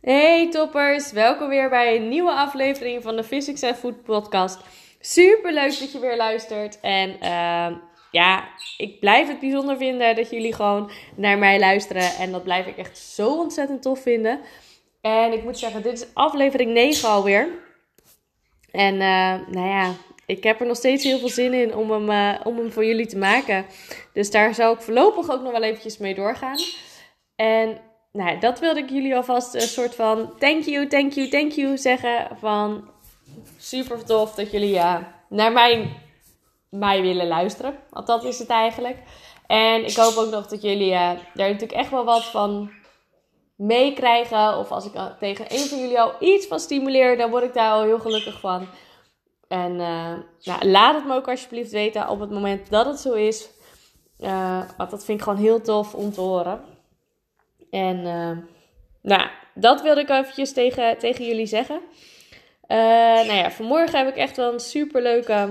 Hey toppers, welkom weer bij een nieuwe aflevering van de Physics and Food podcast. Super leuk dat je weer luistert en uh, ja, ik blijf het bijzonder vinden dat jullie gewoon naar mij luisteren en dat blijf ik echt zo ontzettend tof vinden. En ik moet zeggen, dit is aflevering 9 alweer. En uh, nou ja, ik heb er nog steeds heel veel zin in om hem, uh, om hem voor jullie te maken. Dus daar zal ik voorlopig ook nog wel eventjes mee doorgaan. En nou, dat wilde ik jullie alvast een soort van thank you, thank you, thank you zeggen. Van super tof dat jullie ja, naar mijn, mij willen luisteren. Want dat is het eigenlijk. En ik hoop ook nog dat jullie uh, daar natuurlijk echt wel wat van meekrijgen. Of als ik tegen een van jullie al iets van stimuleer, dan word ik daar al heel gelukkig van. En uh, nou, laat het me ook alsjeblieft weten op het moment dat het zo is. Uh, want dat vind ik gewoon heel tof om te horen. En uh, nou, dat wilde ik eventjes tegen, tegen jullie zeggen. Uh, nou ja, vanmorgen heb ik echt wel een superleuke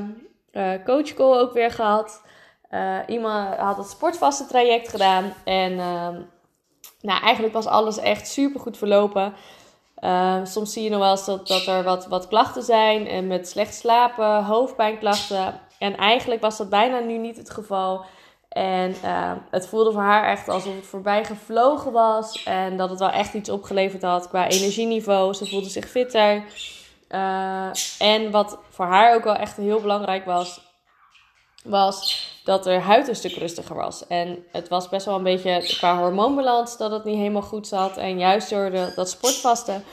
uh, coachcall ook weer gehad. iemand had het sportvaste traject gedaan. En nou, eigenlijk was alles echt super goed verlopen. soms zie je nog wel eens dat, dat er wat, wat klachten zijn. En met slecht slapen, hoofdpijnklachten. En eigenlijk was dat bijna nu niet het geval. En uh, het voelde voor haar echt alsof het voorbij gevlogen was. En dat het wel echt iets opgeleverd had qua energieniveau. Ze voelde zich fitter. Uh, en wat voor haar ook wel echt heel belangrijk was, was dat haar huid een stuk rustiger was. En het was best wel een beetje qua hormoonbalans dat het niet helemaal goed zat. En juist door de, dat sportvasten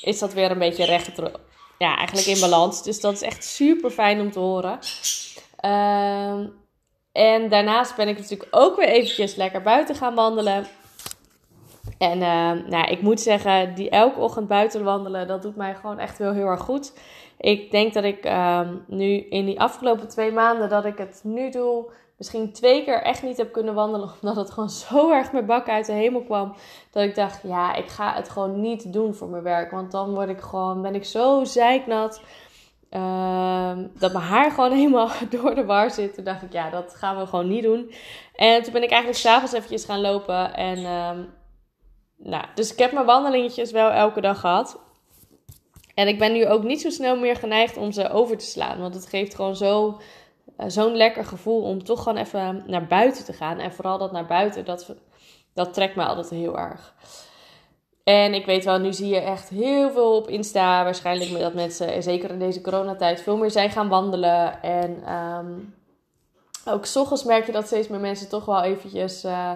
is dat weer een beetje recht. Ja, eigenlijk in balans. Dus dat is echt super fijn om te horen. Uh, en daarnaast ben ik natuurlijk ook weer eventjes lekker buiten gaan wandelen. En uh, nou, ik moet zeggen, die elke ochtend buiten wandelen, dat doet mij gewoon echt wel heel erg goed. Ik denk dat ik uh, nu in die afgelopen twee maanden dat ik het nu doe, misschien twee keer echt niet heb kunnen wandelen. Omdat het gewoon zo erg mijn bak uit de hemel kwam. Dat ik dacht, ja, ik ga het gewoon niet doen voor mijn werk. Want dan word ik gewoon, ben ik zo zeiknat. Uh, dat mijn haar gewoon helemaal door de war zit. Toen dacht ik, ja, dat gaan we gewoon niet doen. En toen ben ik eigenlijk s'avonds eventjes gaan lopen. En, uh, nou, dus ik heb mijn wandelingetjes wel elke dag gehad. En ik ben nu ook niet zo snel meer geneigd om ze over te slaan. Want het geeft gewoon zo, uh, zo'n lekker gevoel om toch gewoon even naar buiten te gaan. En vooral dat naar buiten, dat, dat trekt me altijd heel erg. En ik weet wel, nu zie je echt heel veel op Insta. Waarschijnlijk dat mensen, zeker in deze coronatijd, veel meer zijn gaan wandelen. En um, ook s ochtends merk je dat steeds meer mensen toch wel eventjes uh,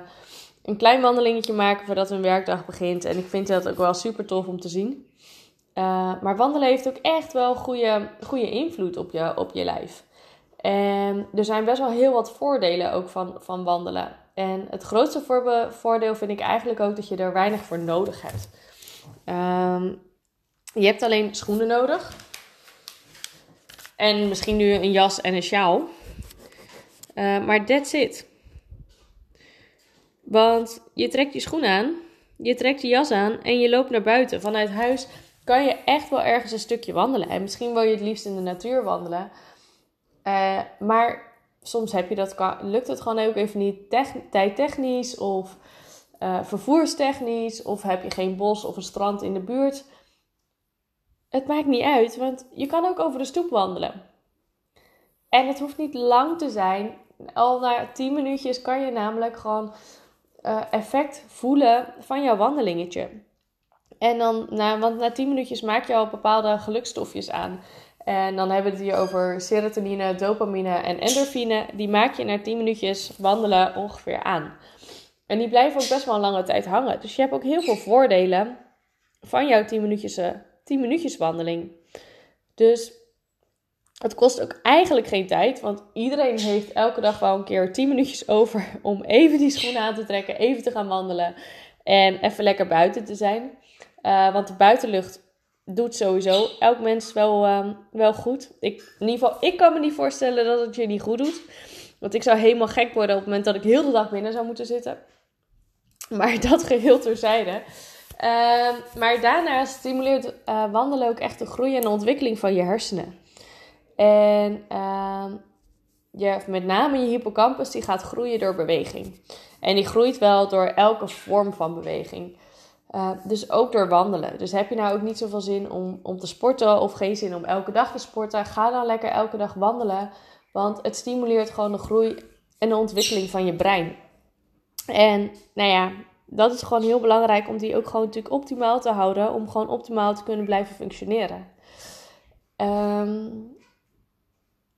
een klein wandelingetje maken voordat hun werkdag begint. En ik vind dat ook wel super tof om te zien. Uh, maar wandelen heeft ook echt wel goede, goede invloed op je, op je lijf. En er zijn best wel heel wat voordelen ook van, van wandelen. En het grootste voordeel vind ik eigenlijk ook dat je er weinig voor nodig hebt. Um, je hebt alleen schoenen nodig. En misschien nu een jas en een sjaal. Uh, maar that's it. Want je trekt je schoen aan, je trekt je jas aan en je loopt naar buiten. Vanuit huis kan je echt wel ergens een stukje wandelen. En misschien wil je het liefst in de natuur wandelen. Uh, maar soms heb je dat, lukt het gewoon ook even niet tijdtechnisch of uh, vervoerstechnisch. Of heb je geen bos of een strand in de buurt. Het maakt niet uit, want je kan ook over de stoep wandelen. En het hoeft niet lang te zijn. Al na 10 minuutjes kan je namelijk gewoon uh, effect voelen van jouw wandelingetje. En dan, na, want na 10 minuutjes maak je al bepaalde gelukstofjes aan. En dan hebben we het hier over serotonine, dopamine en endorfine. Die maak je na 10 minuutjes wandelen ongeveer aan. En die blijven ook best wel een lange tijd hangen. Dus je hebt ook heel veel voordelen van jouw 10 minuutjes, 10 minuutjes wandeling. Dus het kost ook eigenlijk geen tijd. Want iedereen heeft elke dag wel een keer 10 minuutjes over om even die schoenen aan te trekken, even te gaan wandelen. En even lekker buiten te zijn. Uh, want de buitenlucht doet sowieso elk mens wel, uh, wel goed. Ik, in ieder geval, ik kan me niet voorstellen dat het je niet goed doet. Want ik zou helemaal gek worden op het moment dat ik heel de dag binnen zou moeten zitten. Maar dat geheel terzijde. Uh, maar daarnaast stimuleert uh, wandelen ook echt de groei en de ontwikkeling van je hersenen. En ehm, je, met name je hippocampus die gaat groeien door beweging. En die groeit wel door elke vorm van beweging. Uh, dus ook door wandelen. Dus heb je nou ook niet zoveel zin om, om te sporten of geen zin om elke dag te sporten, ga dan lekker elke dag wandelen. Want het stimuleert gewoon de groei en de ontwikkeling van je brein. En nou ja, dat is gewoon heel belangrijk om die ook gewoon natuurlijk optimaal te houden. Om gewoon optimaal te kunnen blijven functioneren. Um,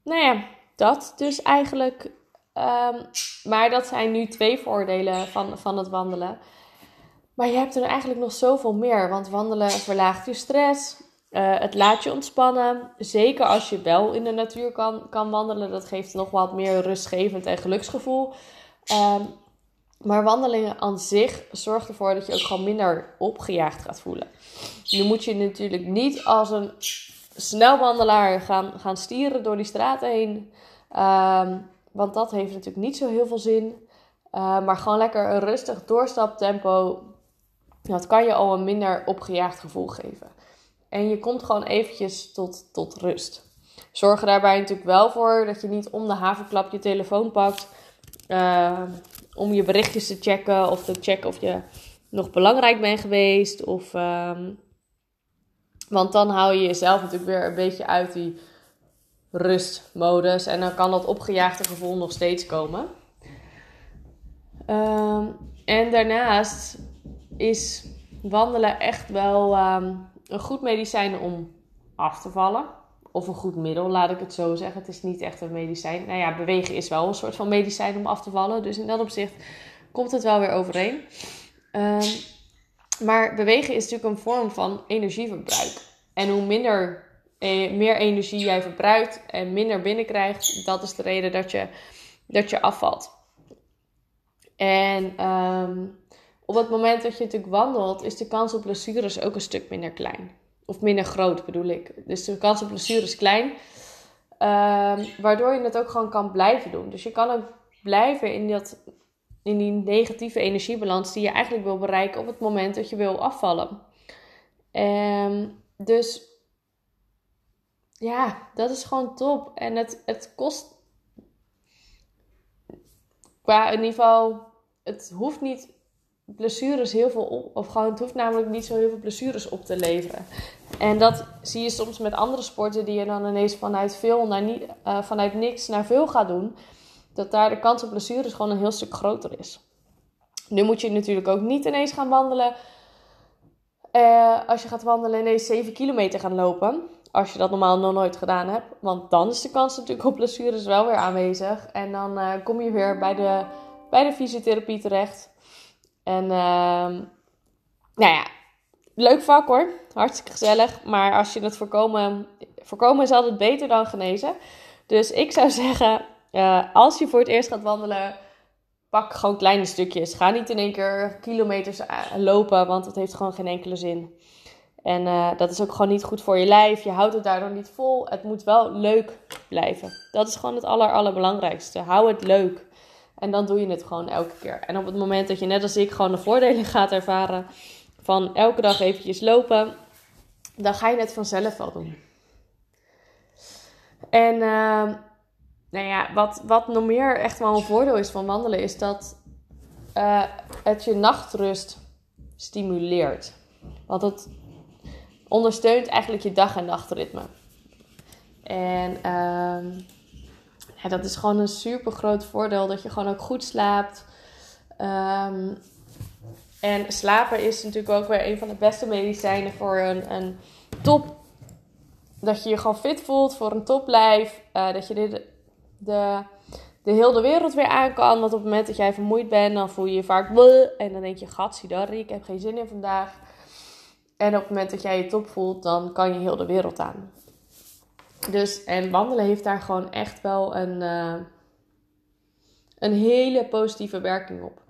nou ja, dat dus eigenlijk. Um, maar dat zijn nu twee voordelen van, van het wandelen. Maar je hebt er eigenlijk nog zoveel meer. Want wandelen verlaagt je stress. Uh, het laat je ontspannen. Zeker als je wel in de natuur kan, kan wandelen. Dat geeft nog wat meer rustgevend en geluksgevoel. Um, maar wandelingen aan zich zorgt ervoor dat je ook gewoon minder opgejaagd gaat voelen. Nu moet je natuurlijk niet als een snelwandelaar gaan, gaan stieren door die straten heen. Um, want dat heeft natuurlijk niet zo heel veel zin. Uh, maar gewoon lekker een rustig doorstaptempo. Dat kan je al een minder opgejaagd gevoel geven. En je komt gewoon eventjes tot, tot rust. Zorg er daarbij natuurlijk wel voor dat je niet om de havenklap je telefoon pakt. Uh, om je berichtjes te checken of te checken of je nog belangrijk bent geweest. Of, um, want dan hou je jezelf natuurlijk weer een beetje uit die rustmodus. En dan kan dat opgejaagde gevoel nog steeds komen. Um, en daarnaast is wandelen echt wel um, een goed medicijn om af te vallen. Of een goed middel, laat ik het zo zeggen. Het is niet echt een medicijn. Nou ja, bewegen is wel een soort van medicijn om af te vallen. Dus in dat opzicht komt het wel weer overeen. Um, maar bewegen is natuurlijk een vorm van energieverbruik. En hoe minder, eh, meer energie jij verbruikt en minder binnenkrijgt, dat is de reden dat je, dat je afvalt. En um, op het moment dat je natuurlijk wandelt, is de kans op blessures ook een stuk minder klein. Of minder groot bedoel ik. Dus de kans op blessure is klein. Um, waardoor je het ook gewoon kan blijven doen. Dus je kan ook blijven in, dat, in die negatieve energiebalans die je eigenlijk wil bereiken op het moment dat je wil afvallen. Um, dus ja, dat is gewoon top. En het, het kost qua in ieder geval, het hoeft niet blessures heel veel op. Of gewoon, het hoeft namelijk niet zo heel veel blessures op te leveren. En dat zie je soms met andere sporten die je dan ineens vanuit veel naar niet, uh, vanuit niks naar veel gaat doen. Dat daar de kans op blessures gewoon een heel stuk groter is. Nu moet je natuurlijk ook niet ineens gaan wandelen. Uh, als je gaat wandelen ineens 7 kilometer gaan lopen. Als je dat normaal nog nooit gedaan hebt. Want dan is de kans natuurlijk op blessures wel weer aanwezig. En dan uh, kom je weer bij de, bij de fysiotherapie terecht. En uh, nou ja, leuk vak hoor. Hartstikke gezellig. Maar als je het voorkomen... Voorkomen is altijd beter dan genezen. Dus ik zou zeggen, uh, als je voor het eerst gaat wandelen... Pak gewoon kleine stukjes. Ga niet in één keer kilometers eh, lopen, want dat heeft gewoon geen enkele zin. En uh, dat is ook gewoon niet goed voor je lijf. Je houdt het daardoor niet vol. Het moet wel leuk blijven. Dat is gewoon het aller, allerbelangrijkste. Hou het leuk. En dan doe je het gewoon elke keer. En op het moment dat je net als ik gewoon de voordelen gaat ervaren van elke dag eventjes lopen, dan ga je het vanzelf wel doen. En uh, nou ja, wat, wat nog meer echt wel een voordeel is van wandelen, is dat uh, het je nachtrust stimuleert. Want het ondersteunt eigenlijk je dag- en nachtritme. En uh, ja, dat is gewoon een super groot voordeel dat je gewoon ook goed slaapt. Um, en slapen is natuurlijk ook weer een van de beste medicijnen voor een, een top. Dat je je gewoon fit voelt voor een toplijf. Uh, dat je de, de, de hele wereld weer aan kan. Want op het moment dat jij vermoeid bent, dan voel je je vaak. En dan denk je, gatsidari, ik heb geen zin in vandaag. En op het moment dat jij je top voelt, dan kan je heel de wereld aan. Dus, en wandelen heeft daar gewoon echt wel een, uh, een hele positieve werking op.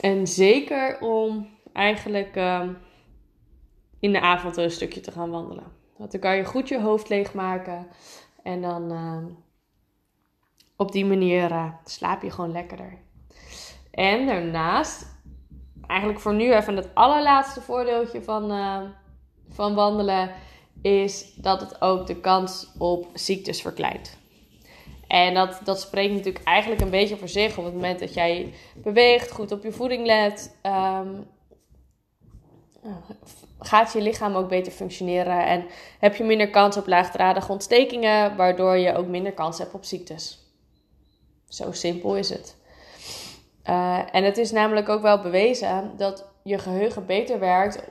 En zeker om eigenlijk uh, in de avond een stukje te gaan wandelen. Want dan kan je goed je hoofd leegmaken. En dan uh, op die manier slaap je gewoon lekkerder. En daarnaast, eigenlijk voor nu even het allerlaatste voordeeltje van, van wandelen is dat het ook de kans op ziektes verkleint. En dat, dat spreekt natuurlijk eigenlijk een beetje voor zich. Op het moment dat jij beweegt, goed op je voeding let, ehm, gaat je lichaam ook beter functioneren. En heb je minder kans op laagdradige ontstekingen, waardoor je ook minder kans hebt op ziektes. Zo simpel is het. Uh, en het is namelijk ook wel bewezen dat je geheugen beter werkt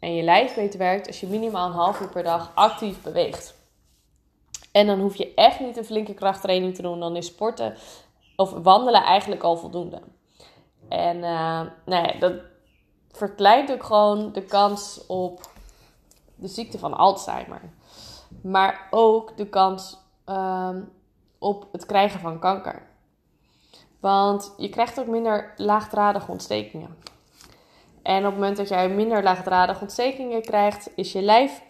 en je lijf beter werkt als je minimaal een half uur per dag actief beweegt. En dan hoef je echt niet een flinke krachttraining te doen. Dan is sporten of wandelen eigenlijk al voldoende. En uh, dat verkleint ook gewoon de kans op de ziekte van Alzheimer. Maar ook de kans um, op het krijgen van kanker. Want je krijgt ook minder laagdradige ontstekingen. En op het moment dat jij minder laagdradige ontstekingen krijgt, is je lijf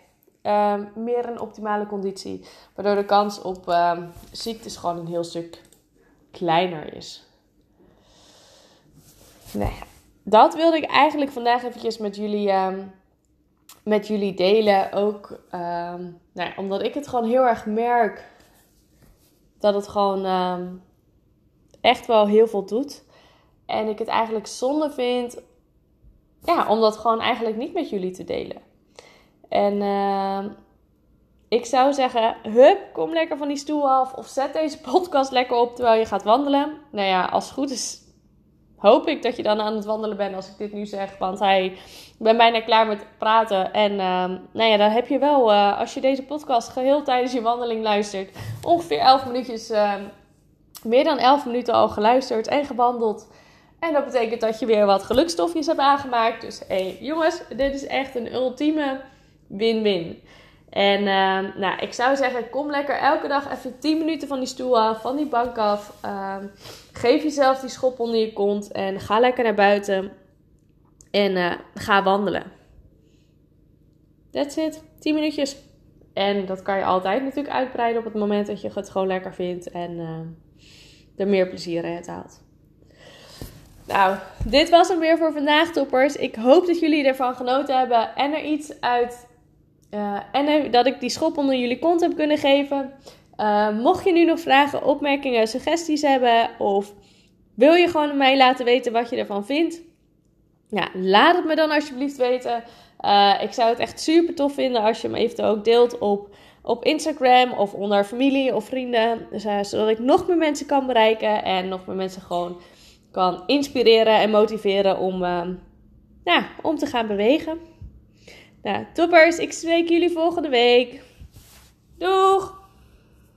uh, meer een optimale conditie. Waardoor de kans op uh, ziektes gewoon een heel stuk kleiner is. Nee, dat wilde ik eigenlijk vandaag eventjes met jullie, uh, met jullie delen. Ook ehm, nou ja, omdat ik het gewoon heel erg merk dat het gewoon echt wel heel veel doet. En ik het eigenlijk zonde vind ja, om dat gewoon eigenlijk niet met jullie te delen. En uh, ik zou zeggen, hup, kom lekker van die stoel af. Of zet deze podcast lekker op terwijl je gaat wandelen. Nou ja, als het goed is, hoop ik dat je dan aan het wandelen bent als ik dit nu zeg. Want hij, ik ben bijna klaar met praten. En uh, nou ja, dan heb je wel, uh, als je deze podcast geheel tijdens je wandeling luistert, ongeveer 11 minuutjes, ehm, meer dan 11 minuten al geluisterd en gewandeld. En dat betekent dat je weer wat gelukstofjes hebt aangemaakt. Dus hé, hey, jongens, dit is echt een ultieme win-win. En uh, nou, ik zou zeggen, kom lekker elke dag even 10 minuten van die stoel af, van die bank af. Uh, geef jezelf die schop onder je kont en ga lekker naar buiten. En uh, ga wandelen. That's it. 10 minuutjes. En dat kan je altijd natuurlijk uitbreiden op het moment dat je het gewoon lekker vindt en er meer plezier uit haalt. Nou, dit was hem weer voor vandaag, toppers. Ik hoop dat jullie ervan genoten hebben en er iets uit. Uh, en dat ik die schop onder jullie kont heb kunnen geven. Uh, mocht je nu nog vragen, opmerkingen, suggesties hebben. Of wil je gewoon mij laten weten wat je ervan vindt? Ja, laat het me dan alsjeblieft weten. Uh, ik zou het echt super tof vinden als je hem eventueel ook deelt op, op Instagram of onder familie of vrienden. Zodat ik nog meer mensen kan bereiken en nog meer mensen gewoon kan inspireren en motiveren om, ja, om te gaan bewegen. Nou, toppers, ik spreek jullie volgende week. Doeg!